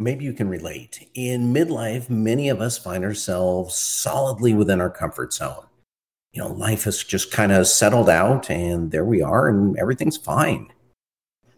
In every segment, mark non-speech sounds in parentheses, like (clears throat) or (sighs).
maybe you can relate. In midlife, many of us find ourselves solidly within our comfort zone. You know, life has just kind of settled out, and there we are, and everything's fine.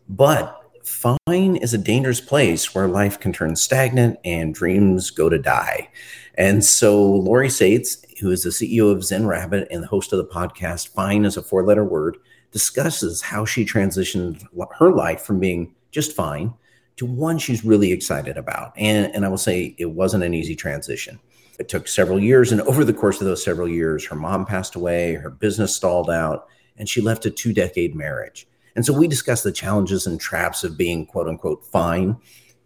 But fine is a dangerous place where life can turn stagnant and dreams go to die. And so, Lori Saitz, who is the CEO of Zen Rabbit and the host of the podcast Fine is a Four Letter Word, discusses how she transitioned her life from being just fine to one she's really excited about. And, and I will say it wasn't an easy transition. It took several years. And over the course of those several years, her mom passed away, her business stalled out, and she left a two decade marriage. And so we discussed the challenges and traps of being quote unquote fine,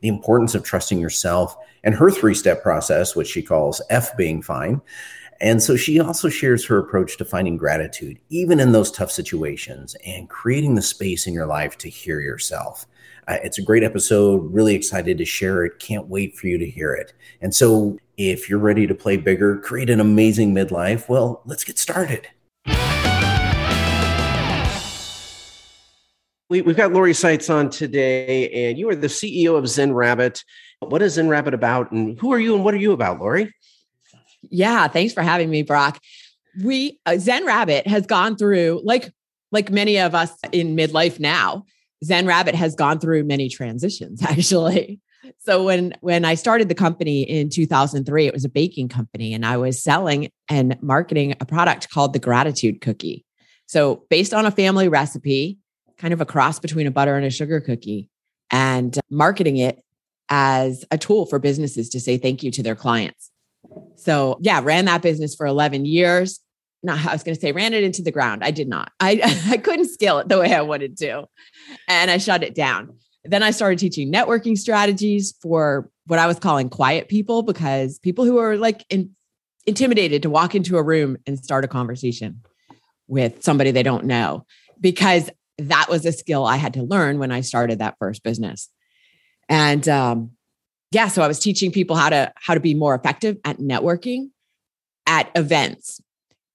the importance of trusting yourself, and her three step process, which she calls F being fine. And so she also shares her approach to finding gratitude, even in those tough situations, and creating the space in your life to hear yourself. Uh, it's a great episode. Really excited to share it. Can't wait for you to hear it. And so, if you're ready to play bigger, create an amazing midlife, well, let's get started. We, have got Lori Saitz on today, and you are the CEO of Zen Rabbit. What is Zen Rabbit about, and who are you, and what are you about, Lori? Yeah, thanks for having me, Brock. We uh, Zen Rabbit has gone through like like many of us in midlife now Zen Rabbit has gone through many transitions (laughs) actually. So when when I started the company in 2003, it was a baking company and I was selling and marketing a product called the gratitude cookie. So based on a family recipe, kind of a cross between a butter and a sugar cookie and marketing it as a tool for businesses to say thank you to their clients. So, yeah, ran that business for 11 years not I was going to say ran it into the ground. I did not. I (laughs) I couldn't scale it the way I wanted to. And I shut it down. Then I started teaching networking strategies for what I was calling quiet people because people who are like in, intimidated to walk into a room and start a conversation with somebody they don't know because that was a skill I had to learn when I started that first business. And um yeah, so I was teaching people how to how to be more effective at networking at events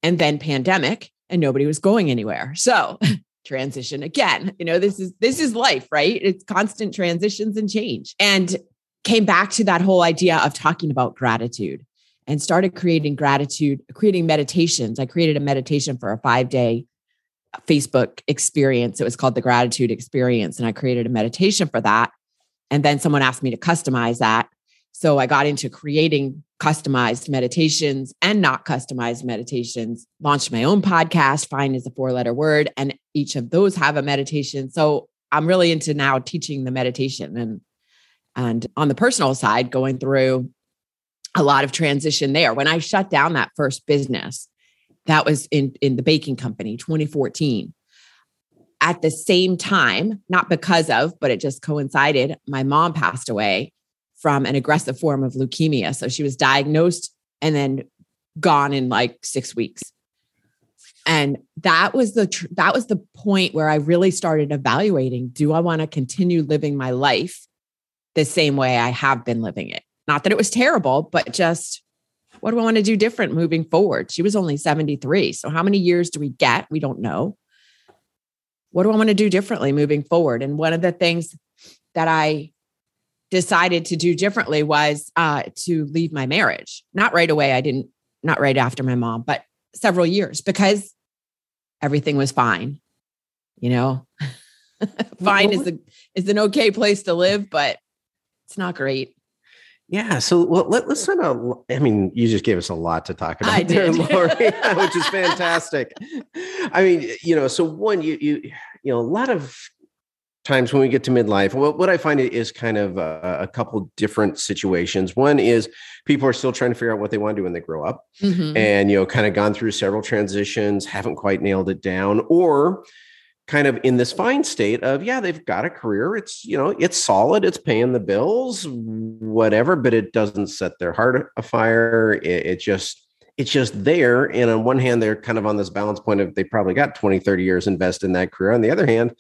and then pandemic and nobody was going anywhere. So (laughs) transition again. You know, this is this is life, right? It's constant transitions and change. And came back to that whole idea of talking about gratitude and started creating gratitude, creating meditations. I created a meditation for a 5-day Facebook experience. It was called the gratitude experience and I created a meditation for that. And then someone asked me to customize that. So I got into creating customized meditations and not customized meditations, launched my own podcast, Fine is a four letter word, and each of those have a meditation. So I'm really into now teaching the meditation and and on the personal side, going through a lot of transition there. When I shut down that first business, that was in, in the baking company, 2014. At the same time, not because of, but it just coincided, my mom passed away from an aggressive form of leukemia. So she was diagnosed and then gone in like six weeks. And that was the tr- that was the point where I really started evaluating: Do I want to continue living my life the same way I have been living it? Not that it was terrible, but just what do I want to do different moving forward? She was only 73. So, how many years do we get? We don't know. What do I want to do differently moving forward? And one of the things that I decided to do differently was uh, to leave my marriage. Not right away. I didn't, not right after my mom, but several years because everything was fine. You know, (laughs) fine is a is an okay place to live, but it's not great. Yeah. So well, let, us kind of, I mean, you just gave us a lot to talk about I there, Lori, (laughs) (laughs) which is fantastic. I mean, you know, so one, you, you, you know, a lot of times when we get to midlife. What, what i find is kind of a, a, couple different situations. One is people are still trying to figure out what they want to do when they grow up mm-hmm. and you know kind of gone through several transitions haven't quite nailed it down or kind of in this fine state of yeah they've got a career. It's you know it's solid it's paying the bills whatever but it doesn't set their heart afire. It, it just it's just there. And on one hand they're kind of on this balance point of they probably got 20 30 years invest in that career. On the other hand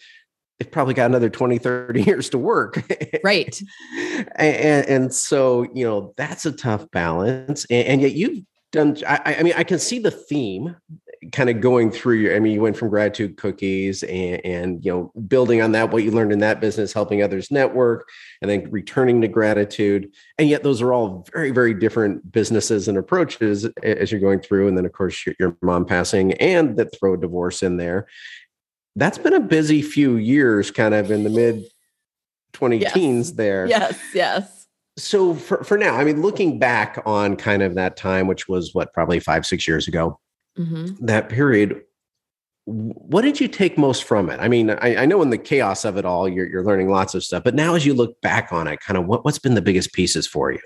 they've probably got another 20 30 (laughs) years to work right (laughs) and, and, so you know that's a tough balance and, and yet you've done I, I, mean i can see the theme kind of going through your, I mean, you went from gratitude cookies and, and, you know, building on that, what you learned in that business, helping others network, and then returning to gratitude. And yet those are all very, very different businesses and approaches as you're going through. And then of course your, your mom passing and that throw a divorce in there. That's been a busy few years kind of in the mid 20 yes. teens there. Yes, yes so for, for now, I mean, looking back on kind of that time, which was what, probably five, six years ago, mm-hmm. that period, what did you take most from it? I mean, I, I, know in the chaos of it all, you're, you're learning lots of stuff, but now as you look back on it, kind of what, what's been the biggest pieces for you?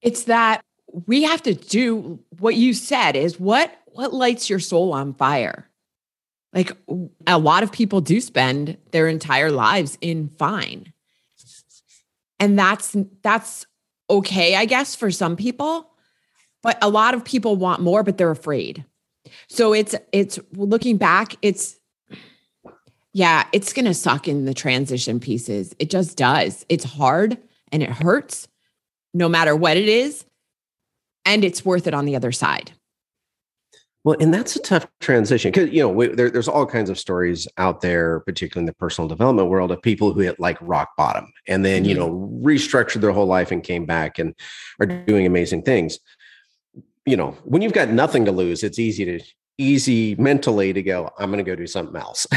It's that we have to do what you said is what, what lights your soul on fire? Like a lot of people do spend their entire lives in fine. And that's that's okay i guess for some people but a lot of people want more but they're afraid. So it's it's looking back it's yeah it's going to suck in the transition pieces. It just does. It's hard and it hurts no matter what it is and it's worth it on the other side well, and that's a tough transition because you know we, there, there's all kinds of stories out there, particularly in the personal development world, of people who hit like rock bottom and then mm-hmm. you know restructured their whole life and came back and are doing amazing things. You know, when you've got nothing to lose, it's easy to easy mentally to go. I'm going to go do something else. (laughs)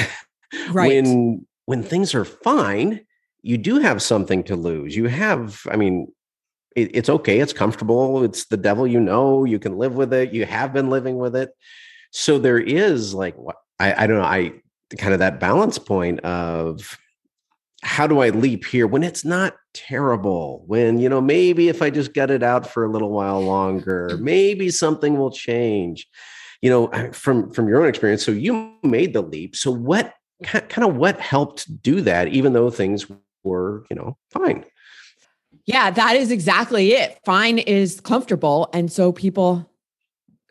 Right. when when things are fine, you do have something to lose. You have, I mean, it, it's okay. It's comfortable. It's the devil you know. You can live with it. You have been living with it. So there is like what I, I don't know. I kind of that balance point of how do I leap here when it's not terrible? When, you know, maybe if I just get it out for a little while longer, mm-hmm. maybe something will change. You know, from from your own experience. So you made the leap. So what mm. kind of what helped do that, even though things were, you know, fine? Yeah, that is exactly it. Fine is comfortable. And so people,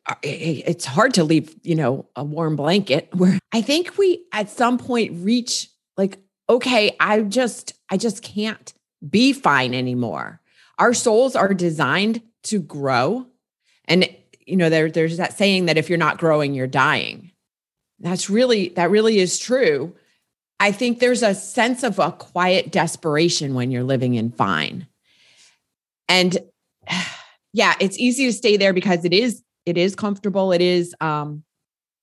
uh, it's hard to leave, you know, a warm blanket (laughs) where I think we at some point reach like, okay, I just, I just can't be fine anymore. Our souls are designed to grow. And, you know, there, there's that saying that if you're not growing, you're dying. That's really, that really is true. I think there's a sense of a quiet desperation when you're living in fine and (sighs) yeah it's easy to stay there because it is it is comfortable. It is um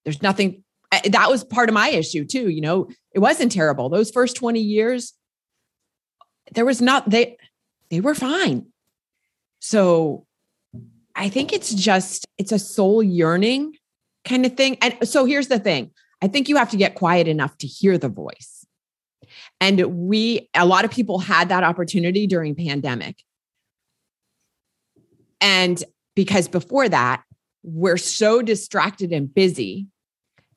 there's nothing that was part of my issue too you know? It wasn't terrible. Those first 20 years there was not they they were fine. So i think it's just it's a soul yearning kind of thing. And so here's the thing. I think you have to get quiet enough to hear the voice. And we a lot of people had that opportunity during pandemic and because before that, we're so distracted and busy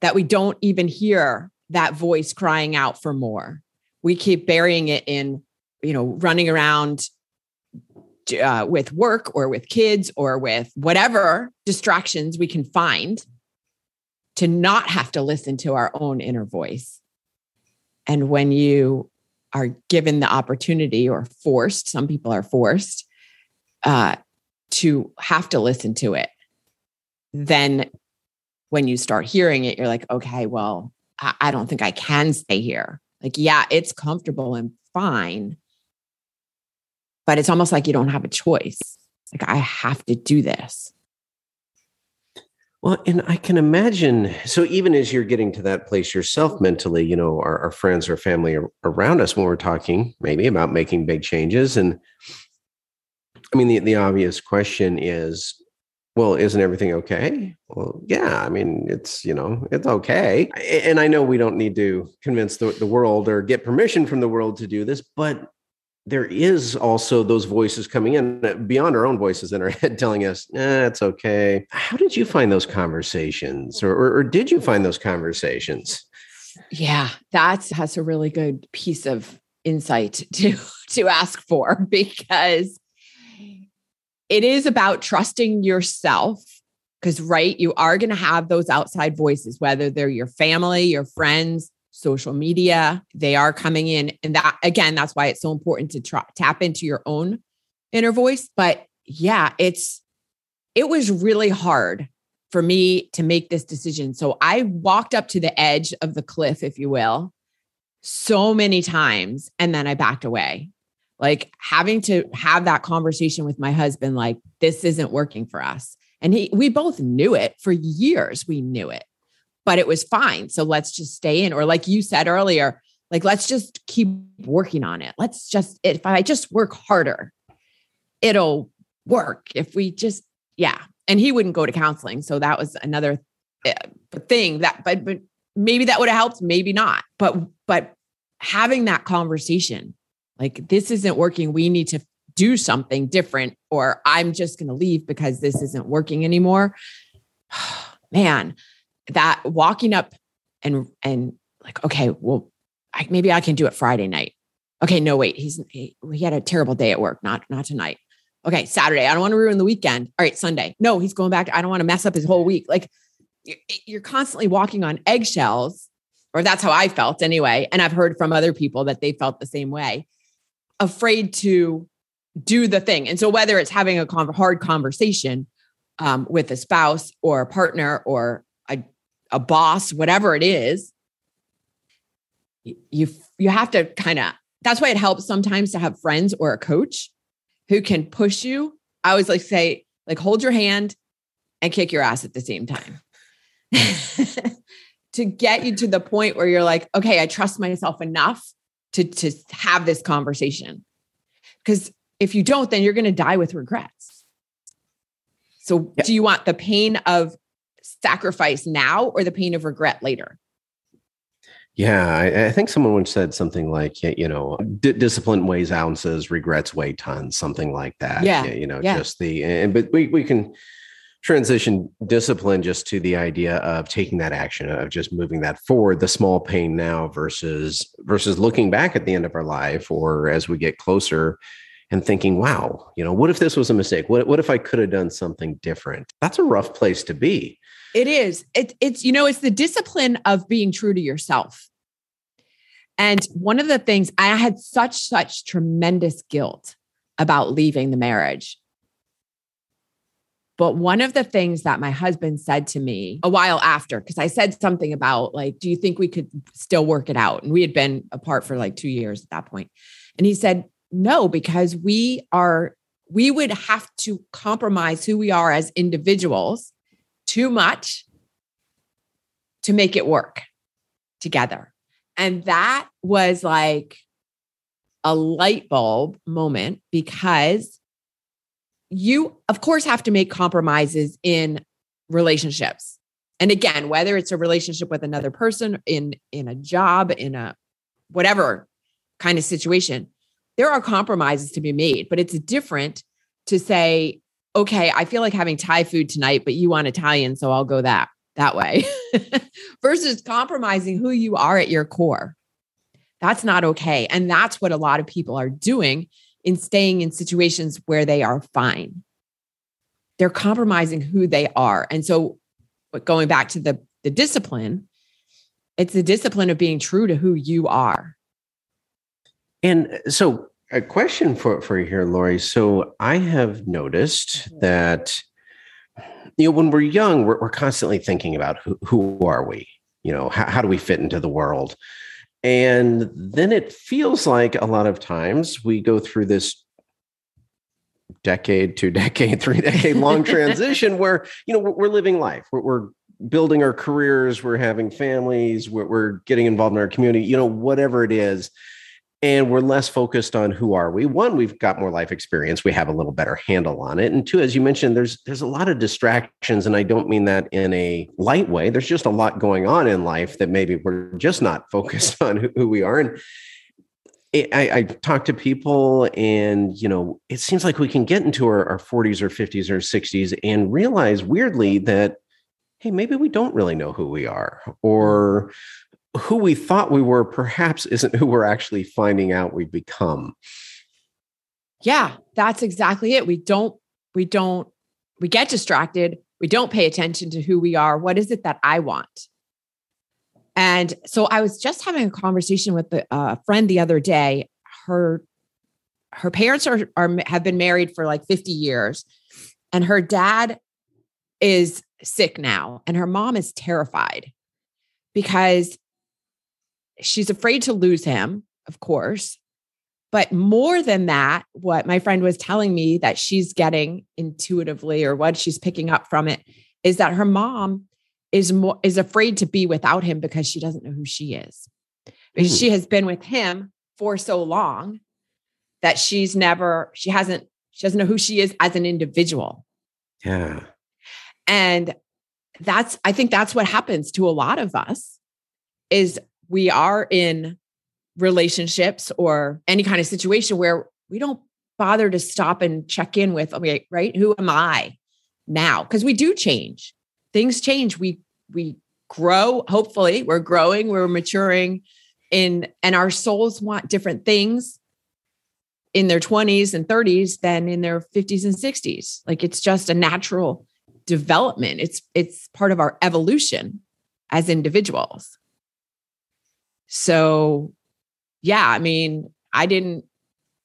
that we don't even hear that voice crying out for more. We keep burying it in, you know, running around uh, with work or with kids or with whatever distractions we can find to not have to listen to our own inner voice. And when you are given the opportunity or forced, some people are forced uh, to have to listen to it, then when you start hearing it, you're like, okay, well, I, don't think I can stay here. Like, yeah, it's comfortable and fine, but it's almost like you don't have a choice. Like, I have to do this. Well, and I can imagine. So, even as you're getting to that place yourself mentally, you know, our, our friends or family around us when we're talking maybe about making big changes, and I mean, the, the obvious question is, well, isn't everything okay? Well, yeah, I mean, it's, you know, it's okay. And I know we don't need to convince the, the world or get permission from the world to do this, but there is also those voices coming in uh, beyond our own voices in our (laughs) head telling us, eh, it's okay. How did you find those conversations or, or, or did you find those conversations? Yeah, that's, that's a really good piece of insight to, (laughs) to ask for because it is about trusting yourself because right you are going to have those outside voices whether they're your family your friends social media they are coming in and that again that's why it's so important to try, tap into your own inner voice but yeah it's it was really hard for me to make this decision. So I walked up to the edge of the cliff, if you will, so many times. And then I backed away. Like having to have that conversation with my husband, like, this isn't working for us. And he, we both knew it for years. We knew it, but it was fine. So let's just stay in. Or like you said earlier, like, let's just keep working on it. Let's just, if I just work harder, it'll work. If we just, yeah. And he wouldn't go to counseling. So that was another eh, thing that, but, but maybe that would have helped, maybe not. But, but having that conversation, like, this isn't working. We need to do something different or I'm just going to leave because this isn't working anymore. (sighs) Man, that walking up and and like okay, well I, maybe I can do it Friday night. Okay, no wait, he's he, he had a terrible day at work, not not tonight. Okay, Saturday. I don't want to ruin the weekend. All right, Sunday. No, he's going back. I don't want to mess up his whole week. Like you're constantly walking on eggshells, or that's how I felt anyway. And I've heard from other people that they felt the same way, afraid to do the thing. And so whether it's having a con- hard conversation um, with a spouse or a partner or a, a boss, whatever it is, you you have to kind of that's why it helps sometimes to have friends or a coach who can push you. I always like say, like hold your hand and kick your ass at the same time. (laughs) to get you to the point where you're like, okay, I trust myself enough to to have this conversation. Because if you don't, then you're going to die with regrets. So, yeah. do you want the pain of sacrifice now or the pain of regret later? Yeah, I, I think someone once said something like, you know, d- discipline weighs ounces, regrets weigh tons, something like that. Yeah, you know, yeah. just the and but we we can transition discipline just to the idea of taking that action of just moving that forward the small pain now versus versus looking back at the end of our life or as we get closer and thinking, wow, you know, what if this was a mistake? What, what if I could have done something different? That's a rough place to be. It is. It, it's, you know, it's the discipline of being true to yourself. And one of the things I had such, such tremendous guilt about leaving the marriage. But one of the things that my husband said to me a while after, because I said something about, like, do you think we could still work it out? And we had been apart for like two years at that point. And he said, no, because we are, we would have to compromise who we are as individuals too much to make it work together. And that was like a light bulb moment because you, of course, have to make compromises in relationships. And again, whether it's a relationship with another person in in a job, in a whatever kind of situation, there are compromises to be made, but it's different to say, okay, I feel like having Thai food tonight, but you want Italian, so I'll go that that way (laughs) versus compromising who you are at your core. That's not okay. And that's what a lot of people are doing in staying in situations where they are fine. They're compromising who they are. And so, but going back to the, the discipline, it's the discipline of being true to who you are. And so, a question for for you here, Lori. So, I have noticed mm-hmm. that you know when we're young, we're, we're constantly thinking about who, who are we? You know, how, how do we fit into the world? And then it feels like a lot of times we go through this decade, two (laughs) decade, three decade long (laughs) transition where you know we're, living life. We're, we're, building our careers. We're having families. We're, we're getting involved in our community. You know, whatever it is and we're less focused on who are we. One we've got more life experience. We have a little better handle on it. And two as you mentioned there's there's a lot of distractions and i don't mean that in a light way. There's just a lot going on in life that maybe we're just not (laughs) focused on who, who we are. And I, I, talk to people and you know it seems like we can get into our, our 40s or 50s or 60s and realize weirdly that hey maybe we don't really know who we are or who we thought we were perhaps isn't who we're actually finding out we've become. Yeah, that's exactly it. We don't, we don't, we get distracted. We don't pay attention to who we are. What is it that I want? And so I was just having a conversation with a uh, friend the other day. Her her parents are, are have been married for like 50 years and her dad is sick now, and her mom is terrified because she's afraid to lose him, of course. But more than that, what my friend was telling me that she's getting intuitively or what she's picking up from it is that her mom is more is afraid to be without him because she doesn't know who she is. Because mm. she has been with him for so long that she's never she hasn't she doesn't know who she is as an individual. Yeah. And that's I think that's what happens to a lot of us is we are in relationships or any kind of situation where we don't bother to stop and check in with okay right? Who am i now? Because we do change. Things change. We we grow hopefully. We're growing. We're maturing in and our souls want different things in their 20s and 30s than in their 50s and 60s like it's just a natural development. It's it's part of our evolution as individuals so yeah i mean i didn't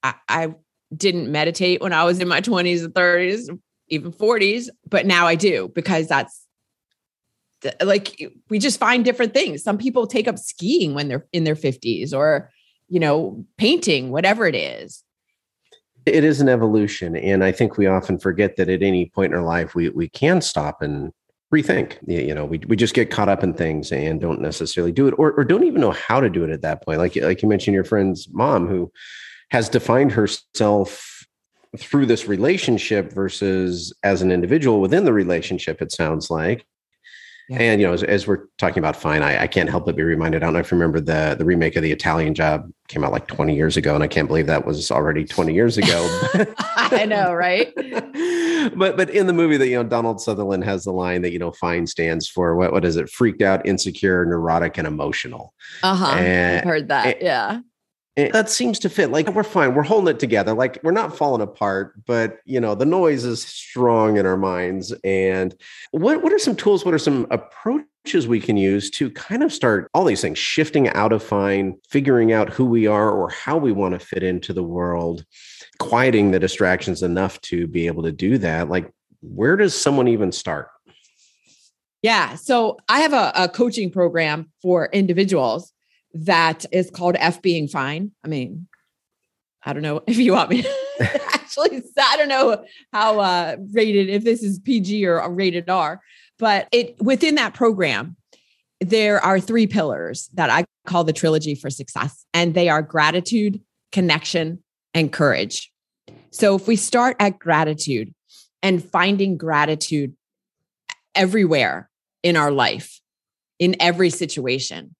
I, I didn't meditate when i was in my 20s and 30s even 40s but now i do because that's like we just find different things. Some people take up skiing when they're in their 50s or you know painting whatever it is. It is an evolution and i think we often forget that at any point in our life we we can stop and rethink. You know we, we just get caught up in things and don't necessarily do it or, or don't even know how to do it at that point. Like like you mentioned your friend's mom who has defined herself through this relationship versus as an individual within the relationship it sounds like yeah. And you know, as, as, we're talking about fine, I, I, can't help but be reminded. I don't know if you remember the the remake of the Italian Job came out like 20 years ago, and I can't believe that was already 20 years ago. (laughs) (laughs) I know, right? but but in the movie that you know, Donald Sutherland has the line that you know, fine stands for what what is it? Freaked out, insecure, neurotic, and emotional. Uh huh. I've heard that. And, yeah that seems to fit. Like we're fine. We're holding it together. Like we're not falling apart, but you know, the noise is strong in our minds. And what what are some tools? What are some approaches we can use to kind of start all these things shifting out of fine, figuring out who we are or how we want to fit into the world, quieting the distractions enough to be able to do that? Like, where does someone even start? Yeah. So I have a, a coaching program for individuals that is called F being fine. I mean, I don't know (laughs) if you want me (laughs) actually, I don't know how uh, rated, if this is PG or rated R, but it within that program, there are three pillars that I call the trilogy for success, and they are gratitude, connection, and courage. So if we start at gratitude and finding gratitude everywhere in our life, in every situation,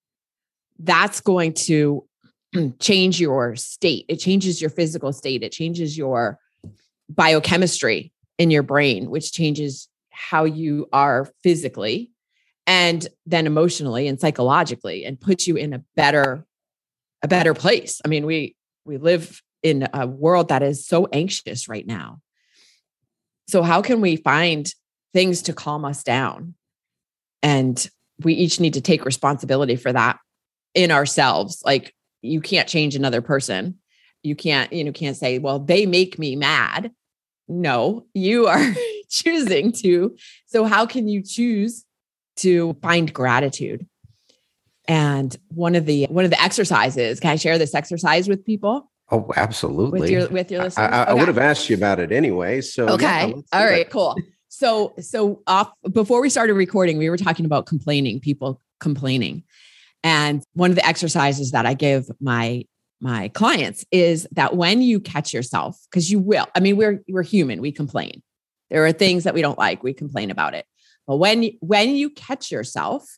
that's going to (clears throat) change your state. It changes your physical state. It changes your biochemistry in your brain, which changes how you are physically and then emotionally and psychologically and puts you in a better a better place. I mean, we we live in a world that is so anxious right now. So how can we find things to calm us down? And we each need to take responsibility for that in ourselves. Like you can't change another person. You can't, you know, can't say, well, they make me mad. No, you are (laughs) choosing to. So how can you choose to find gratitude? And one of the one of the exercises, can I share this exercise with people? Oh, absolutely. With your with your listeners. I, I, okay. I would have asked you about it anyway. So okay, yeah, all right, that. cool. So so off before we started recording, we were talking about complaining, people complaining. And one of the exercises that I give my my clients is that when you catch yourself, because you will, I mean, we're we're human, we complain. There are things that we don't like, we complain about it. But when when you catch yourself,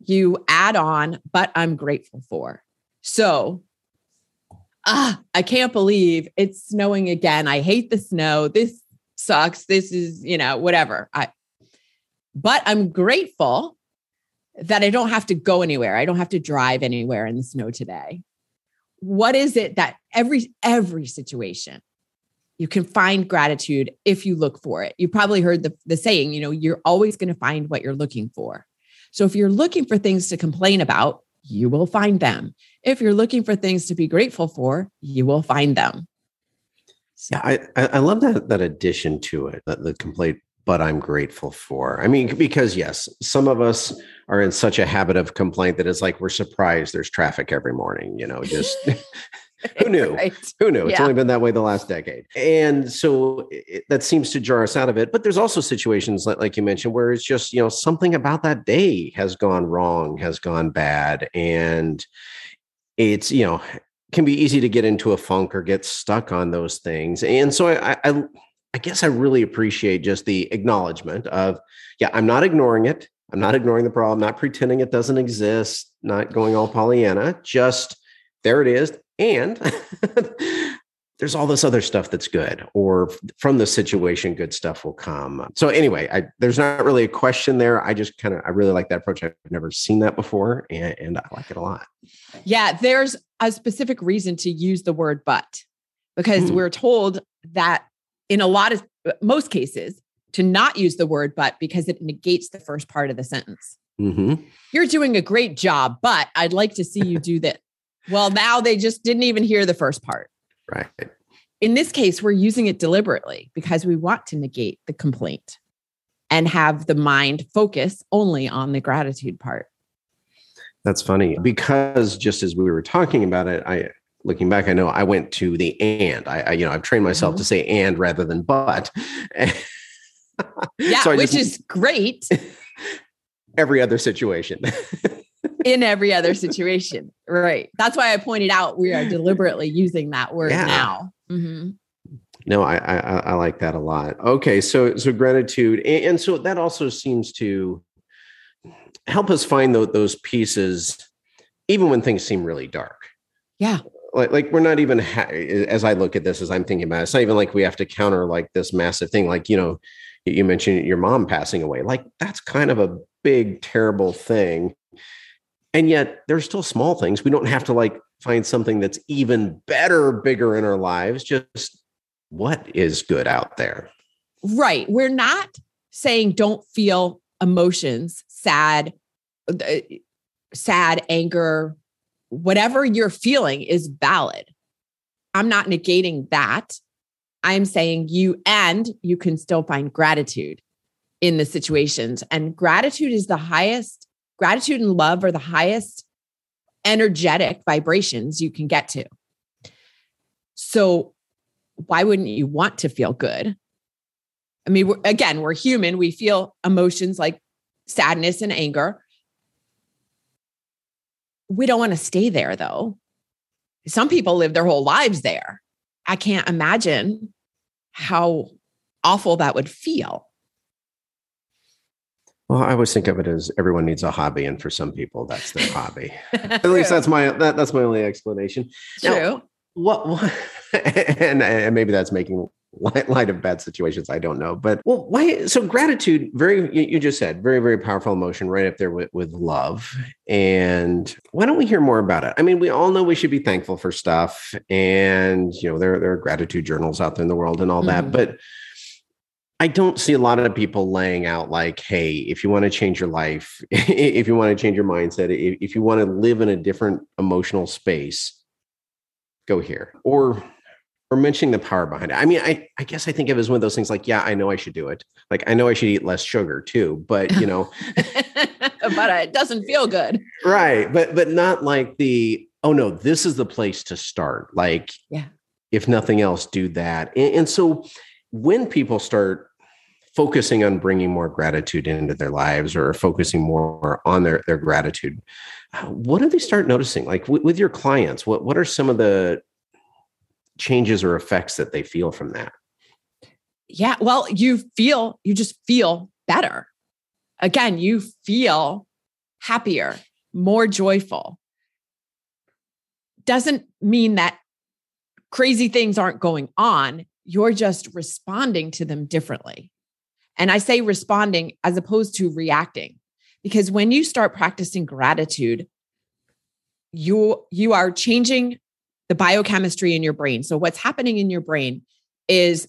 you add on, but I'm grateful for. So ah, I can't believe it's snowing again. I hate the snow. This sucks. This is, you know, whatever. I but I'm grateful that I don't have to go anywhere. I don't have to drive anywhere in the snow today. What is it that every every situation you can find gratitude if you look for it. You probably heard the, the saying, you know, you're always going to find what you're looking for. So if you're looking for things to complain about, you will find them. If you're looking for things to be grateful for, you will find them. So. Yeah, I, I love that that addition to it, that the complaint but I'm grateful for. I mean, because yes, some of us are in such a habit of complaint that it's like we're surprised there's traffic every morning, you know, just (laughs) (laughs) who knew? Right. Who knew? It's only been that way the last decade. And so it, that seems to jar us out of it. But there's also situations like, like you mentioned where it's just, you know, something about that day has gone wrong, has gone bad. And it's, you know, can be easy to get into a funk or get stuck on those things. And so I, I, I guess I really appreciate just the acknowledgement of, yeah, I'm not ignoring it. I'm not ignoring the problem, not pretending it doesn't exist, not going all Pollyanna, just there it is. And (laughs) there's all this other stuff that's good, or from the situation, good stuff will come. So anyway, I, there's not really a question there. I just kind of I really like that approach. I've never seen that before, and, and I like it a lot. Yeah, there's a specific reason to use the word "but" because mm. we're told that in a lot of most cases to not use the word "but" because it negates the first part of the sentence. Mm-hmm. You're doing a great job, but I'd like to see you do (laughs) that. well, now they just didn't even hear the first part. Right. In this case, we're using it deliberately because we want to negate the complaint and have the mind focus only on the gratitude part. That's funny because just as we were talking about it, I looking back, I know I went to the and. I, I you know I've trained myself mm-hmm. to say and rather than but. (laughs) yeah, so which just, is great. (laughs) Every other situation. (laughs) in every other situation. Right. That's why I pointed out we are deliberately using that word yeah. now. Mm-hmm. No, I, I, I like that a lot. Okay, so so gratitude, and, and so that also seems to help us find those, those pieces, even when things seem really dark. Yeah, like like we're not even ha- as I look at this as I'm thinking about it, it's not even like we have to counter like this massive thing. Like you know, you mentioned your mom passing away. Like that's kind of a big terrible thing and yet there's still small things we don't have to like find something that's even better bigger in our lives just what is good out there right we're not saying don't feel emotions sad uh, sad anger whatever you're feeling is valid i'm not negating that i'm saying you and you can still find gratitude in the situations and gratitude is the highest gratitude and love are the highest energetic vibrations you can get to. So, why wouldn't you want to feel good? I mean, we're, again, we're human. We feel emotions like sadness and anger. We don't want to stay there though. Some people live their whole lives there. I can't imagine how awful that would feel. Well, I always think of it as everyone needs a hobby, and for some people, that's their hobby. (laughs) At least that's my that, that's my only explanation. True. Now, what, what (laughs) and, and maybe that's making light, light of bad situations. I don't know, but well, why? So gratitude, very you, you just said, very very powerful emotion, right up there with with love. And why don't we hear more about it? I mean, we all know we should be thankful for stuff, and you know there there are gratitude journals out there in the world and all mm-hmm. that, but I don't see a lot of people laying out like, hey, if you want to change your life, (laughs) if you want to change your mindset, if you want to live in a different emotional space, go here. Or or mentioning the power behind it. I mean, I, I guess I think of it as one of those things like, yeah, I know I should do it. Like I know I should eat less sugar too, but you know, (laughs) but it doesn't feel good. Right. But but not like the, oh no, this is the place to start. Like, yeah, if nothing else, do that. and, and so when people start focusing on bringing more gratitude into their lives or focusing more on their, their gratitude uh, what do they start noticing like w- with your clients what, what are some of the changes or effects that they feel from that. Yeah well you feel you just feel better. Again you feel happier more joyful. Doesn't mean that crazy things aren't going on. You're just responding to them differently. And I say responding as opposed to reacting, because when you start practicing gratitude, you you are changing the biochemistry in your brain. So what's happening in your brain is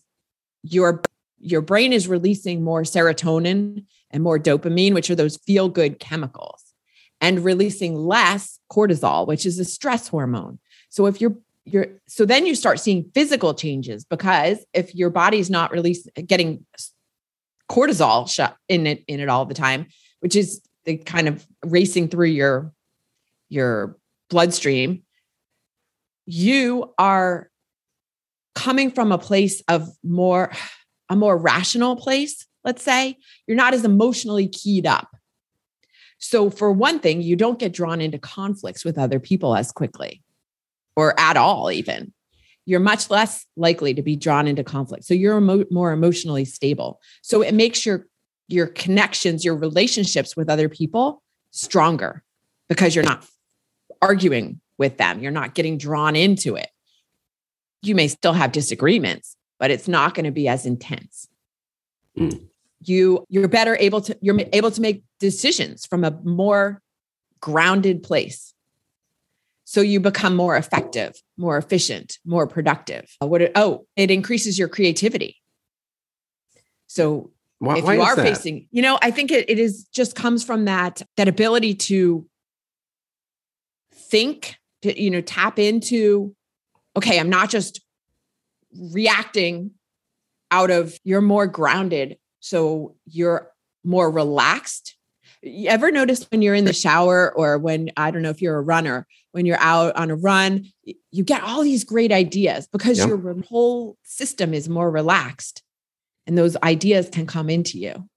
your your brain is releasing more serotonin and more dopamine, which are those feel good chemicals, and releasing less cortisol, which is a stress hormone. So if you're you're so then you start seeing physical changes because if your body's not releasing getting cortisol shut in it in it all the time, which is the kind of racing through your your bloodstream. You are coming from a place of more a more rational place, let's say. You're not as emotionally keyed up. So for one thing, you don't get drawn into conflicts with other people as quickly or at all even you're much less likely to be drawn into conflict. So you're emo- more emotionally stable. So it makes your your connections, your relationships with other people stronger because you're not arguing with them. You're not getting drawn into it. You may still have disagreements, but it's not going to be as intense. Mm. You you're better able to you're able to make decisions from a more grounded place. So you become more effective, more efficient, more productive. Uh, what it, oh, it increases your creativity. So why, if you are facing, you know, I think it, it is just comes from that that ability to think, to, you know, tap into, okay, I'm not just reacting out of you're more grounded. So you're more relaxed you ever notice when you're in the shower or when I don't know if you're a runner, when you're out on a run, you get all these great ideas because yep. your whole system is more relaxed and those ideas can come into you.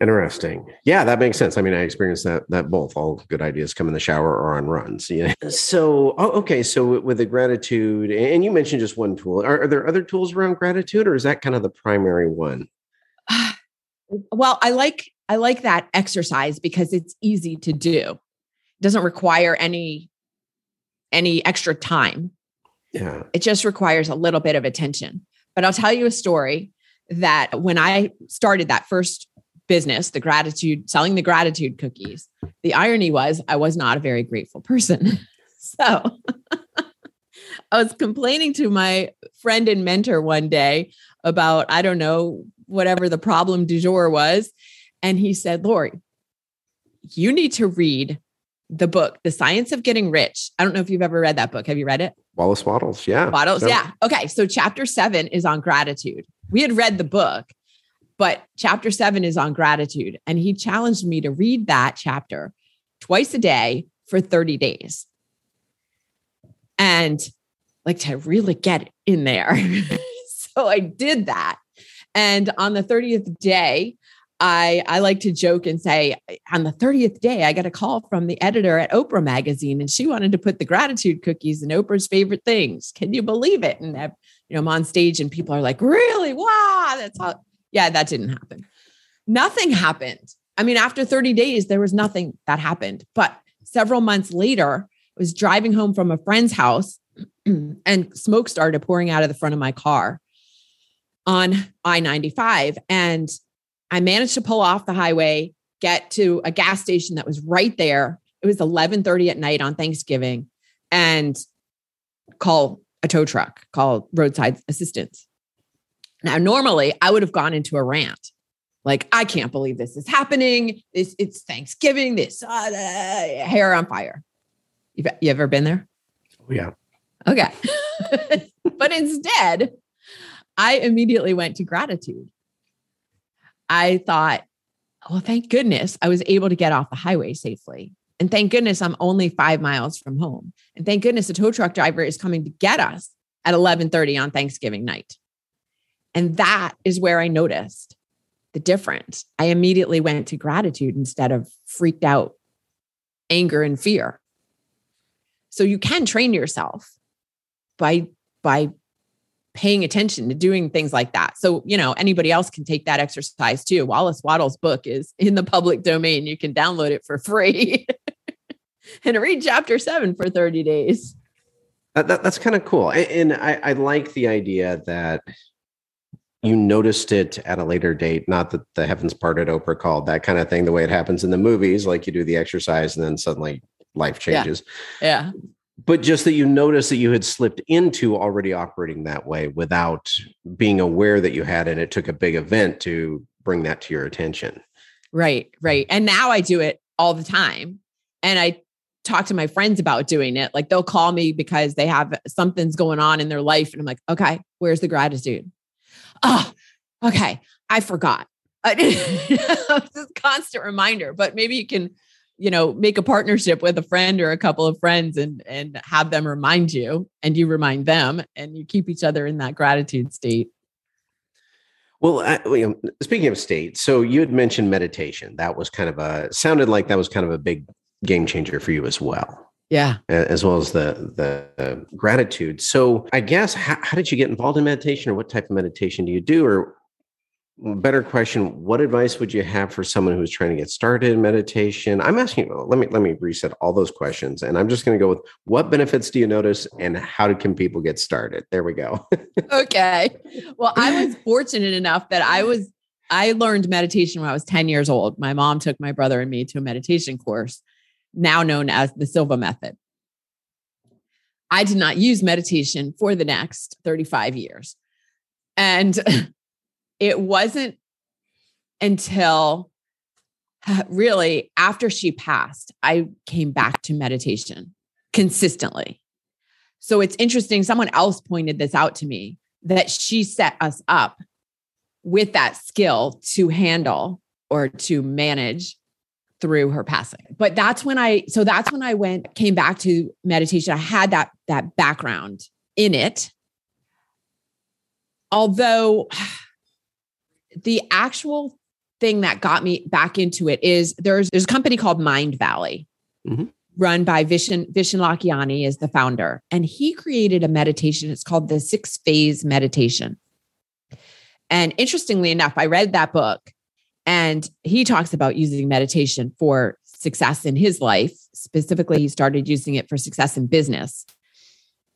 Interesting. Yeah, that makes sense. I mean, I experienced that that both all good ideas come in the shower or on runs. Yeah. So, oh, okay. So with the gratitude, and you mentioned just one tool. Are, are there other tools around gratitude, or is that kind of the primary one? (sighs) well, I like I like that exercise because it's easy to do. It doesn't require any any extra time. Yeah. It just requires a little bit of attention. But I'll tell you a story that when I started that first business, the gratitude, selling the gratitude cookies, the irony was I was not a very grateful person. (laughs) so (laughs) I was complaining to my friend and mentor one day about, I don't know, whatever the problem du jour was. And he said, Lori, you need to read the book, The Science of Getting Rich. I don't know if you've ever read that book. Have you read it? Wallace Wattles. Yeah. Wattles. So. Yeah. Okay. So chapter seven is on gratitude. We had read the book, but chapter seven is on gratitude. And he challenged me to read that chapter twice a day for 30 days. And like to really get in there. (laughs) so I did that. And on the 30th day, I I like to joke and say on the 30th day I got a call from the editor at Oprah magazine and she wanted to put the gratitude cookies in Oprah's favorite things. Can you believe it? And you know I'm on stage and people are like, "Really? Wow, that's how Yeah, that didn't happen. Nothing happened. I mean, after 30 days there was nothing that happened. But several months later, I was driving home from a friend's house (clears throat) and smoke started pouring out of the front of my car on I-95 and I managed to pull off the highway, get to a gas station that was right there. It was 11:30 at night on Thanksgiving and call a tow truck, call roadside assistance. Now, normally I would have gone into a rant. Like, I can't believe this is happening. This it's Thanksgiving, this uh, uh, hair on fire. You've, you ever been there? Oh, yeah. Okay. (laughs) but instead, I immediately went to gratitude. I thought, well, thank goodness I was able to get off the highway safely. And thank goodness I'm only five miles from home. And thank goodness the tow truck driver is coming to get us at 1130 on Thanksgiving night. And that is where I noticed the difference. I immediately went to gratitude instead of freaked out anger and fear. So you can train yourself by by paying attention to doing things like that. So, you know, anybody else can take that exercise too. Wallace Wattles' book is (laughs) in the public domain. You can download it for free (laughs) and read chapter seven for 30 days. That, that, that's kind of cool. And, and I, I like the idea that you noticed it at a later date, not that the heavens parted Oprah called that kind of thing, the way it happens in the movies, like you do the exercise and then suddenly life changes. Yeah. yeah but just that you noticed that you had slipped into already operating that way without being aware that you had and it took a big event to bring that to your attention. Right right. And now i do it all the time. And i talk to my friends about doing it. Like they'll call me because they have something's going on in their life and i'm like okay where's the gratitude oh okay I forgot. (laughs) this (laughs) constant reminder, but maybe you can, you know, make a partnership with a friend or a couple of friends and and have them remind you and you remind them and you keep each other in that gratitude state. Well, I, you know, speaking of state, so you had mentioned meditation. That was kind of a sounded like that was kind of a big game changer for you as well. Yeah, as well as the the gratitude. So, I guess how, how did you get involved in meditation, or what type of meditation do you do, or mm, better question what advice would you have for someone who's trying to get started in meditation? I'm asking let me let me reset all those questions and i'm just going to go with what benefits do you notice and how can people get started? There we go. (laughs) Okay. Well i was (laughs) fortunate enough that i was i learned meditation when i was 10 years old. My mom took my brother and me to a meditation course now known as the silva method i did not use meditation for the next 35 years and (laughs) it wasn't until (sighs) really after she passed, I came back to meditation consistently. So it's interesting. Someone else pointed this out to me that she set us up with that skill to handle or to manage through her passing. But that's when I so that's when I went came back to meditation. I had that that background in it. Although (sighs) the actual thing that got me back into it is there's there's a company called Mindvalley. Mm-hmm. Run by Vishen Vishen Lakhiani is the founder, and he created a meditation. It's called the Six Phase Meditation. And interestingly enough, I read that book, and he talks about using meditation for success in his life. Specifically, he started using it for success in business,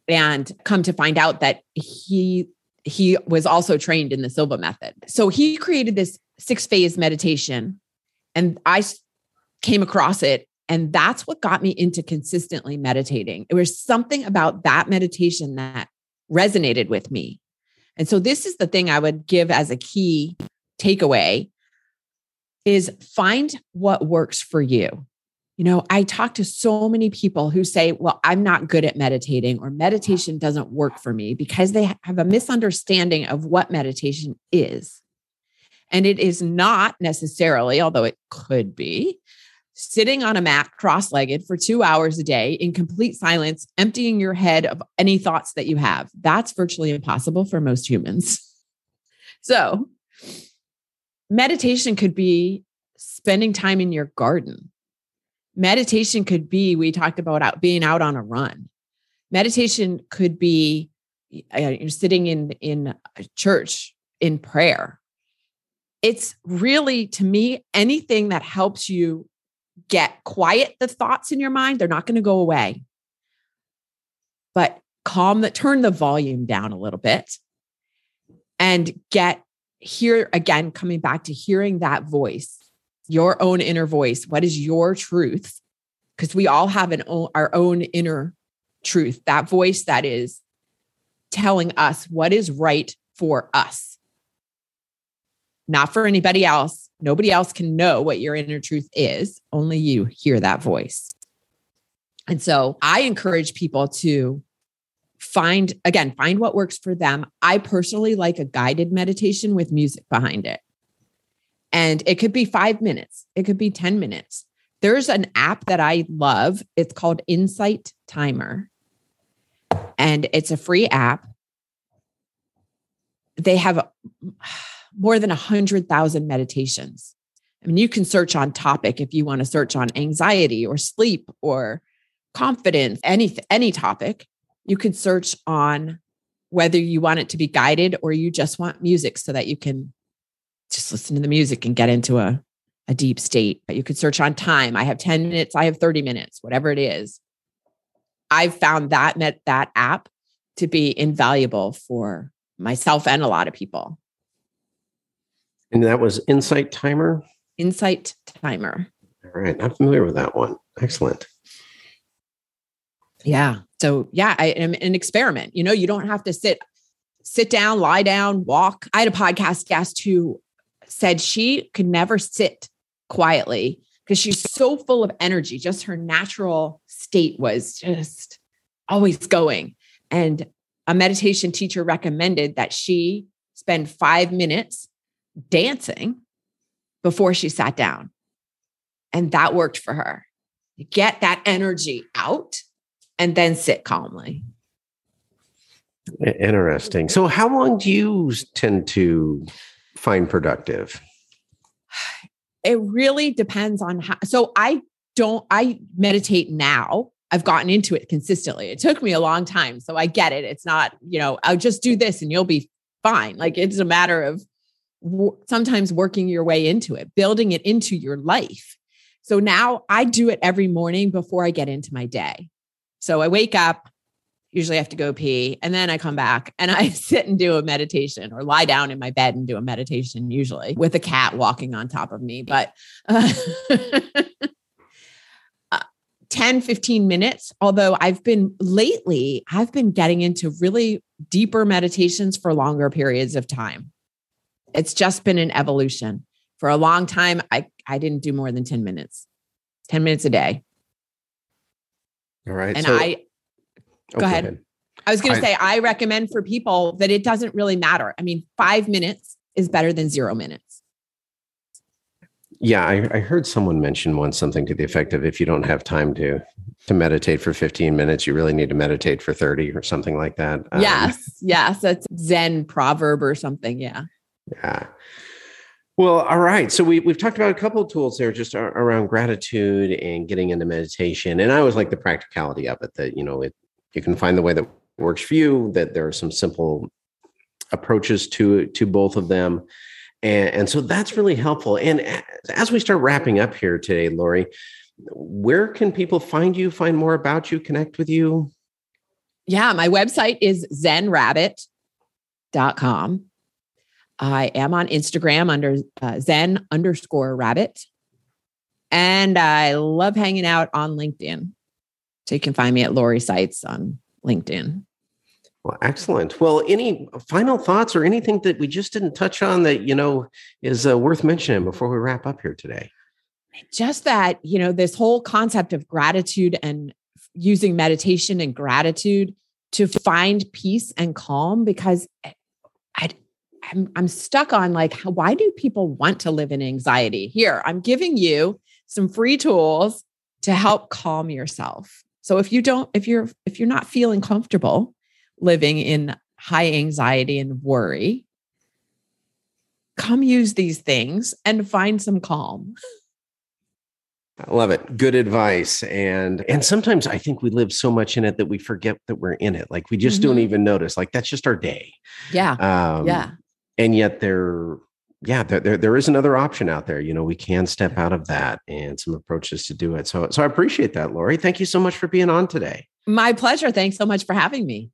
and come to find out that he he was also trained in the Silva method. So he created this six phase meditation and I came across it. And that's what got me into consistently meditating. It was something about that meditation that resonated with me. And so this is the thing I would give as a key takeaway is find what works for you. You know, I talk to so many people who say, Well, I'm not good at meditating, or meditation doesn't work for me because they have a misunderstanding of what meditation is. And it is not necessarily, although it could be, sitting on a mat cross legged for two hours a day in complete silence, emptying your head of any thoughts that you have. That's virtually impossible for most humans. (laughs) So, meditation could be spending time in your garden. Meditation could be we talked about out, being out on a run. Meditation could be uh, sitting in in church in prayer. It's really to me anything that helps you get quiet the thoughts in your mind they're not going to go away. But calm that turn the volume down a little bit and get here again coming back to hearing that voice your own inner voice. What is your truth? Because we all have an own, our own inner truth, that voice that is telling us what is right for us, not for anybody else. Nobody else can know what your inner truth is. Only you hear that voice. And so I encourage people to find, again, find what works for them. I personally like a guided meditation with music behind it. And it could be five minutes, it could be 10 minutes. There's an app that I love. It's called Insight Timer. And it's a free app. They have more than 100,000 meditations. I mean, you can search on topic if you want to search on anxiety or sleep or confidence, any any topic. You could search on whether you want it to be guided or you just want music so that you can just listen to the music and get into a, a deep state. But you could search on time. I have 10 minutes, I have 30 minutes, whatever it is. I've found that met that app to be invaluable for myself and a lot of people. And that was Insight Timer? Insight Timer. All right. I'm familiar with that one. Excellent. Yeah. So yeah, I am an experiment. You know, you don't have to sit sit down, lie down, walk. I had a podcast guest who said she could never sit quietly because she's so full of energy. Just her natural state was just always going. And a meditation teacher recommended that she spend five minutes dancing before she sat down. And that worked for her. Get that energy out and then sit calmly. Interesting. So, how long do you tend to find productive? It really depends on how. So, I don't, I meditate now. I've gotten into it consistently. It took me a long time. So, I get it. It's not, you know, I'll just do this and you'll be fine. Like, it's a matter of w- sometimes working your way into it, building it into your life. So, now I do it every morning before I get into my day. So, I wake up, usually I have to go pee and then I come back and I (laughs) sit and do a meditation or lie down in my bed and do a meditation usually with a cat walking on top of me. But uh, (laughs) uh, 10 15 minutes although I've been lately I've been getting into really deeper meditations for longer periods of time. It's just been an evolution. For a long time I I didn't do more than 10 minutes 10 minutes a day all right and so- I Oh, go, ahead. ahead. I was going to say, I recommend for people that it doesn't really matter. I mean, five minutes is better than zero minutes. Yeah, I, I, heard someone mention once something to the effect of if you don't have time to to meditate for 15 minutes, you really need to meditate for 30 or something like that. Um, yes, yes, that's Zen proverb or something. Yeah. Yeah. Well, all right. So we we've talked about a couple of tools there, just around gratitude and getting into meditation. And I always like the practicality of it. That you know, it you can find the way that works for you that there are some simple approaches to to both of them and, and so that's really helpful and as we start wrapping up here today lori where can people find you find more about you connect with you yeah my website is zenrabbit.com i am on instagram under uh, zen underscore rabbit and i love hanging out on linkedin so you can find me at Lori Saitz on LinkedIn. Well, excellent. Well, any final thoughts or anything that we just didn't touch on that you know is uh, worth mentioning before we wrap up here today? Just that you know this whole concept of gratitude and using meditation and gratitude to find peace and calm because I I'm, I'm stuck on like how, why do people want to live in anxiety? Here, I'm giving you some free tools to help calm yourself. So if you don't, if you're, if you're not feeling comfortable living in high anxiety and worry, come use these things and find some calm. I love it. Good advice. And and sometimes I think we live so much in it that we forget that we're in it. Like we just mm-hmm. don't even notice. Like that's just our day. Yeah. Um, yeah. And yet there yeah, there, there, there is another option out there. You know, we can step out of that and some approaches to do it. So, so I appreciate that, Lori. Thank you so much for being on today. My pleasure. Thanks so much for having me.